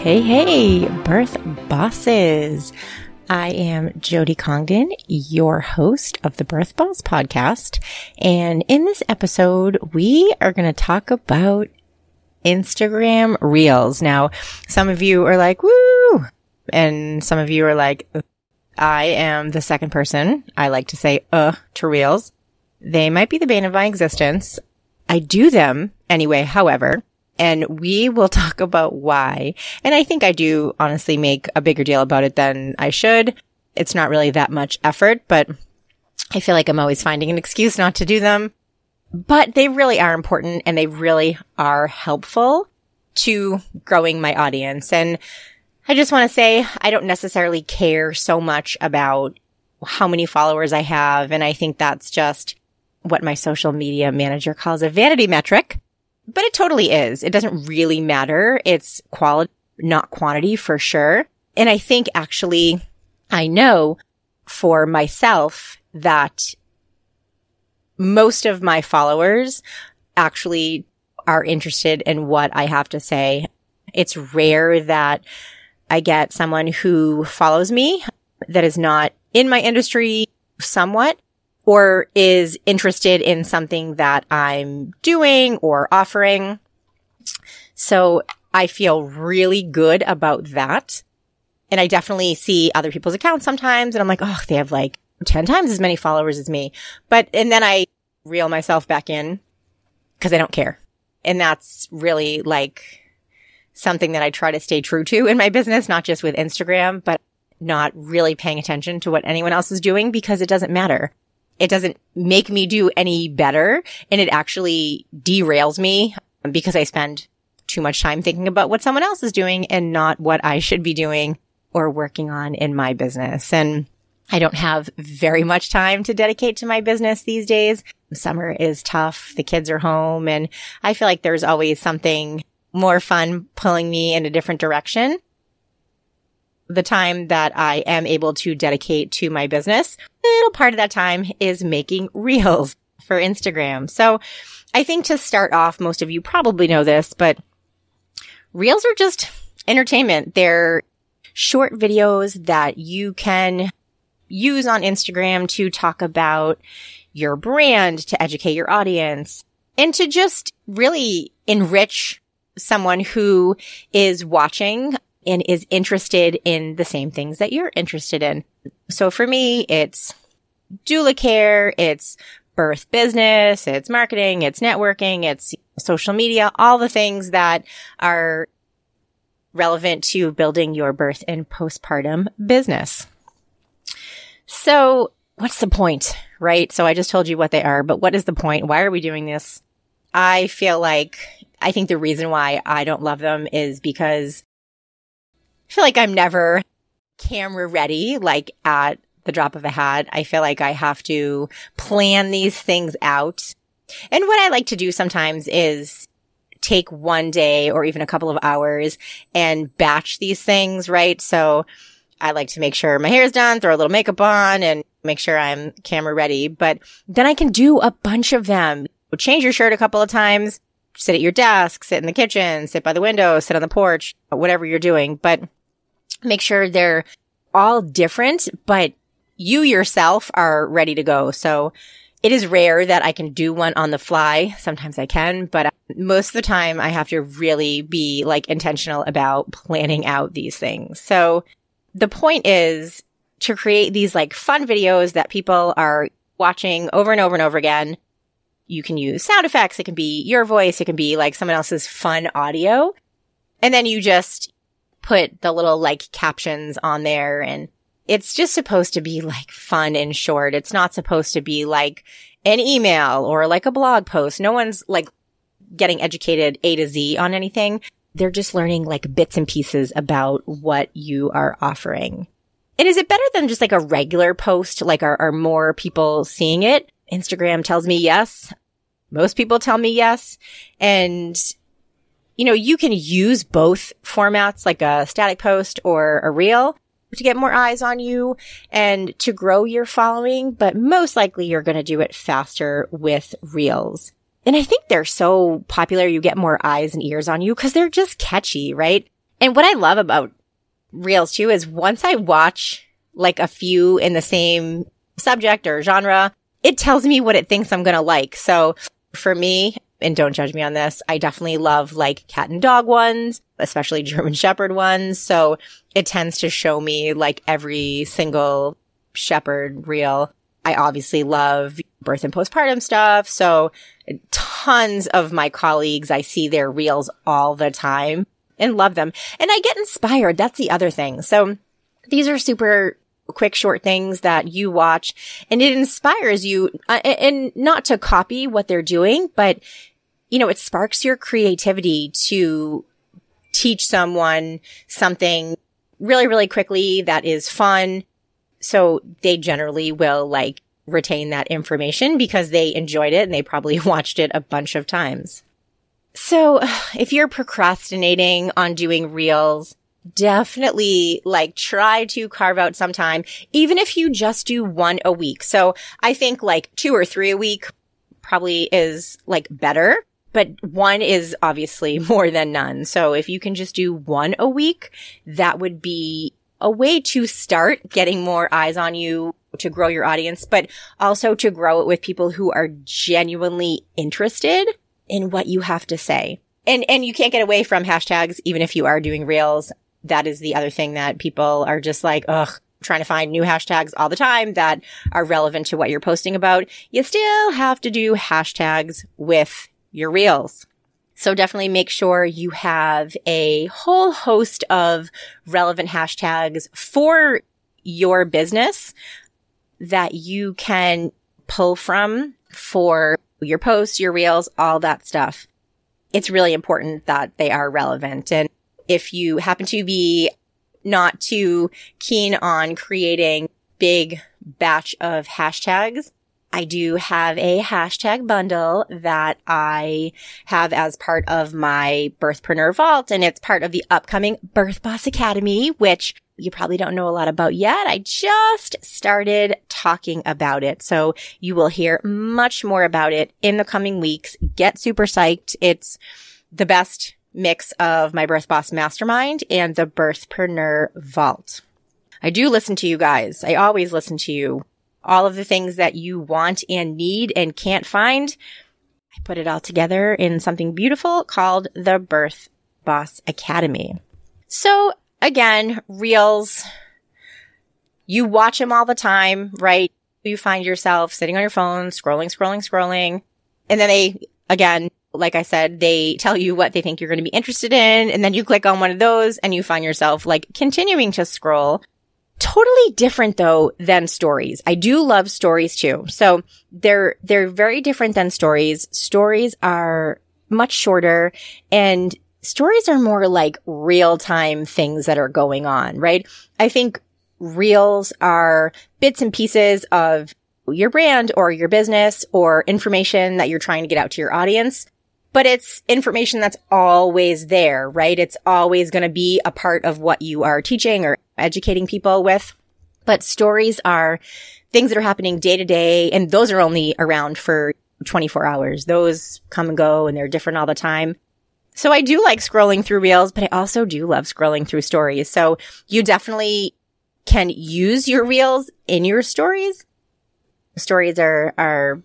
Hey, hey, birth bosses. I am Jody Congdon, your host of the Birth Boss podcast. And in this episode, we are going to talk about Instagram reels. Now, some of you are like, woo! And some of you are like, I am the second person. I like to say, uh, to reels. They might be the bane of my existence. I do them anyway, however, and we will talk about why. And I think I do honestly make a bigger deal about it than I should. It's not really that much effort, but I feel like I'm always finding an excuse not to do them. But they really are important and they really are helpful to growing my audience. And I just want to say I don't necessarily care so much about how many followers I have. And I think that's just what my social media manager calls a vanity metric. But it totally is. It doesn't really matter. It's quality, not quantity for sure. And I think actually I know for myself that most of my followers actually are interested in what I have to say. It's rare that I get someone who follows me that is not in my industry somewhat or is interested in something that I'm doing or offering. So I feel really good about that. And I definitely see other people's accounts sometimes and I'm like, oh, they have like 10 times as many followers as me. But, and then I reel myself back in because I don't care. And that's really like something that I try to stay true to in my business, not just with Instagram, but not really paying attention to what anyone else is doing because it doesn't matter it doesn't make me do any better and it actually derails me because I spend too much time thinking about what someone else is doing and not what I should be doing or working on in my business. And I don't have very much time to dedicate to my business these days. Summer is tough. The kids are home and I feel like there's always something more fun pulling me in a different direction. The time that I am able to dedicate to my business a little part of that time is making reels for Instagram. So I think to start off, most of you probably know this, but reels are just entertainment. They're short videos that you can use on Instagram to talk about your brand, to educate your audience, and to just really enrich someone who is watching and is interested in the same things that you're interested in. So for me, it's doula care, it's birth business, it's marketing, it's networking, it's social media, all the things that are relevant to building your birth and postpartum business. So what's the point, right? So I just told you what they are, but what is the point? Why are we doing this? I feel like I think the reason why I don't love them is because feel like I'm never camera ready, like at the drop of a hat. I feel like I have to plan these things out. And what I like to do sometimes is take one day or even a couple of hours and batch these things, right? So I like to make sure my hair is done, throw a little makeup on and make sure I'm camera ready. But then I can do a bunch of them. Change your shirt a couple of times, sit at your desk, sit in the kitchen, sit by the window, sit on the porch, whatever you're doing. But make sure they're all different, but you yourself are ready to go. So it is rare that I can do one on the fly. Sometimes I can, but uh, most of the time I have to really be like intentional about planning out these things. So the point is to create these like fun videos that people are watching over and over and over again. You can use sound effects. It can be your voice. It can be like someone else's fun audio. And then you just put the little like captions on there and it's just supposed to be like fun and short. It's not supposed to be like an email or like a blog post. No one's like getting educated A to Z on anything. They're just learning like bits and pieces about what you are offering. And is it better than just like a regular post? Like are, are more people seeing it? Instagram tells me yes. Most people tell me yes. And you know, you can use both formats like a static post or a reel to get more eyes on you and to grow your following, but most likely you're going to do it faster with reels. And I think they're so popular. You get more eyes and ears on you because they're just catchy, right? And what I love about reels too is once I watch like a few in the same subject or genre, it tells me what it thinks I'm going to like. So for me, and don't judge me on this, I definitely love like cat and dog ones, especially German Shepherd ones. So it tends to show me like every single Shepherd reel. I obviously love birth and postpartum stuff. So tons of my colleagues, I see their reels all the time and love them. And I get inspired. That's the other thing. So these are super quick short things that you watch and it inspires you uh, and not to copy what they're doing, but you know, it sparks your creativity to teach someone something really, really quickly that is fun. So they generally will like retain that information because they enjoyed it and they probably watched it a bunch of times. So if you're procrastinating on doing reels, definitely like try to carve out some time, even if you just do one a week. So I think like two or three a week probably is like better, but one is obviously more than none. So if you can just do one a week, that would be a way to start getting more eyes on you to grow your audience, but also to grow it with people who are genuinely interested in what you have to say. And, and you can't get away from hashtags, even if you are doing reels. That is the other thing that people are just like, ugh, trying to find new hashtags all the time that are relevant to what you're posting about. You still have to do hashtags with your reels. So definitely make sure you have a whole host of relevant hashtags for your business that you can pull from for your posts, your reels, all that stuff. It's really important that they are relevant. And if you happen to be not too keen on creating big batch of hashtags, I do have a hashtag bundle that I have as part of my Birthpreneur Vault, and it's part of the upcoming Birth Boss Academy, which you probably don't know a lot about yet. I just started talking about it. So you will hear much more about it in the coming weeks. Get super psyched. It's the best mix of my Birth Boss Mastermind and the Birthpreneur Vault. I do listen to you guys. I always listen to you all of the things that you want and need and can't find. I put it all together in something beautiful called the Birth Boss Academy. So again, reels, you watch them all the time, right? You find yourself sitting on your phone, scrolling, scrolling, scrolling. And then they, again, like I said, they tell you what they think you're going to be interested in. And then you click on one of those and you find yourself like continuing to scroll totally different though than stories. I do love stories too. So they're, they're very different than stories. Stories are much shorter and stories are more like real time things that are going on, right? I think reels are bits and pieces of your brand or your business or information that you're trying to get out to your audience but it's information that's always there, right? It's always going to be a part of what you are teaching or educating people with. But stories are things that are happening day to day. And those are only around for 24 hours. Those come and go and they're different all the time. So I do like scrolling through reels, but I also do love scrolling through stories. So you definitely can use your reels in your stories. Stories are, are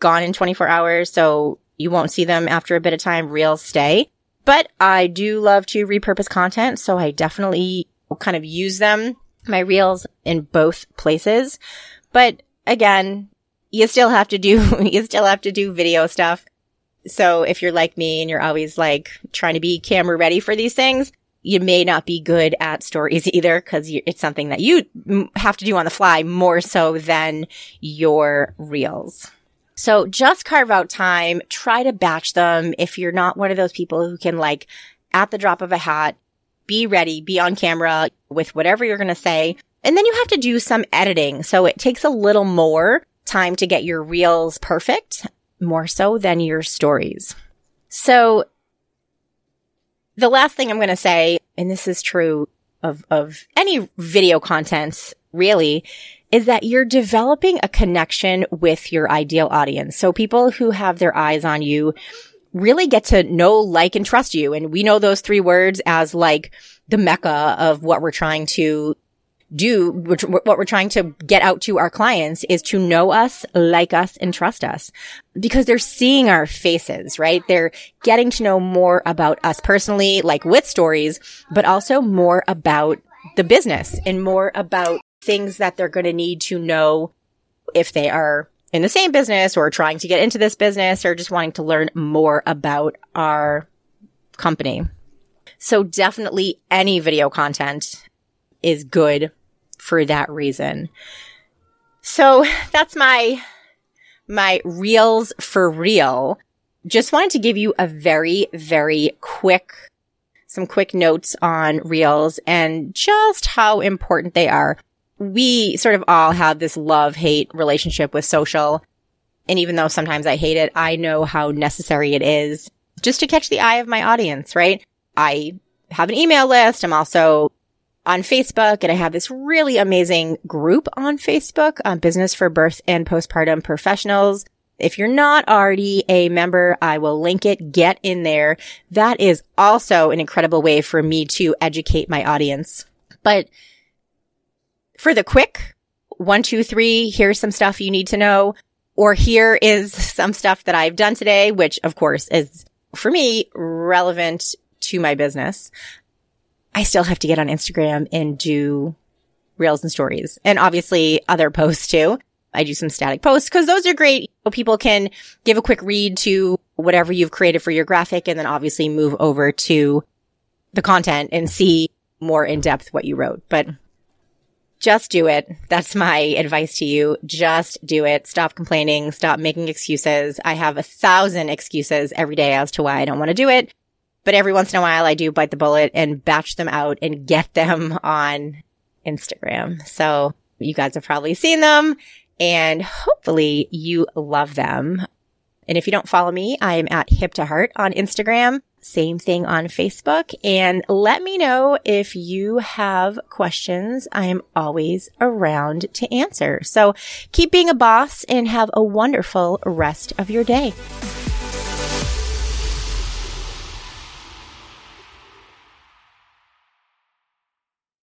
gone in 24 hours. So you won't see them after a bit of time. Reels stay. But I do love to repurpose content. So I definitely kind of use them, my reels in both places. But again, you still have to do, you still have to do video stuff. So if you're like me and you're always like trying to be camera ready for these things, you may not be good at stories either because it's something that you have to do on the fly more so than your reels. So just carve out time, try to batch them. If you're not one of those people who can like at the drop of a hat, be ready, be on camera with whatever you're going to say. And then you have to do some editing. So it takes a little more time to get your reels perfect, more so than your stories. So the last thing I'm going to say, and this is true of, of any video content really, is that you're developing a connection with your ideal audience. So people who have their eyes on you really get to know, like, and trust you. And we know those three words as like the mecca of what we're trying to do, which, what we're trying to get out to our clients is to know us, like us, and trust us because they're seeing our faces, right? They're getting to know more about us personally, like with stories, but also more about the business and more about things that they're going to need to know if they are in the same business or trying to get into this business or just wanting to learn more about our company. So definitely any video content is good for that reason. So that's my, my reels for real. Just wanted to give you a very, very quick, some quick notes on reels and just how important they are. We sort of all have this love hate relationship with social. And even though sometimes I hate it, I know how necessary it is just to catch the eye of my audience, right? I have an email list. I'm also on Facebook and I have this really amazing group on Facebook, um, Business for Birth and Postpartum Professionals. If you're not already a member, I will link it. Get in there. That is also an incredible way for me to educate my audience. But for the quick one, two, three, here's some stuff you need to know. Or here is some stuff that I've done today, which of course is for me relevant to my business. I still have to get on Instagram and do reels and stories and obviously other posts too. I do some static posts because those are great. People can give a quick read to whatever you've created for your graphic and then obviously move over to the content and see more in depth what you wrote. But just do it. That's my advice to you. Just do it. Stop complaining. Stop making excuses. I have a thousand excuses every day as to why I don't want to do it. But every once in a while, I do bite the bullet and batch them out and get them on Instagram. So you guys have probably seen them and hopefully you love them. And if you don't follow me, I'm at hip to heart on Instagram. Same thing on Facebook. And let me know if you have questions. I am always around to answer. So keep being a boss and have a wonderful rest of your day.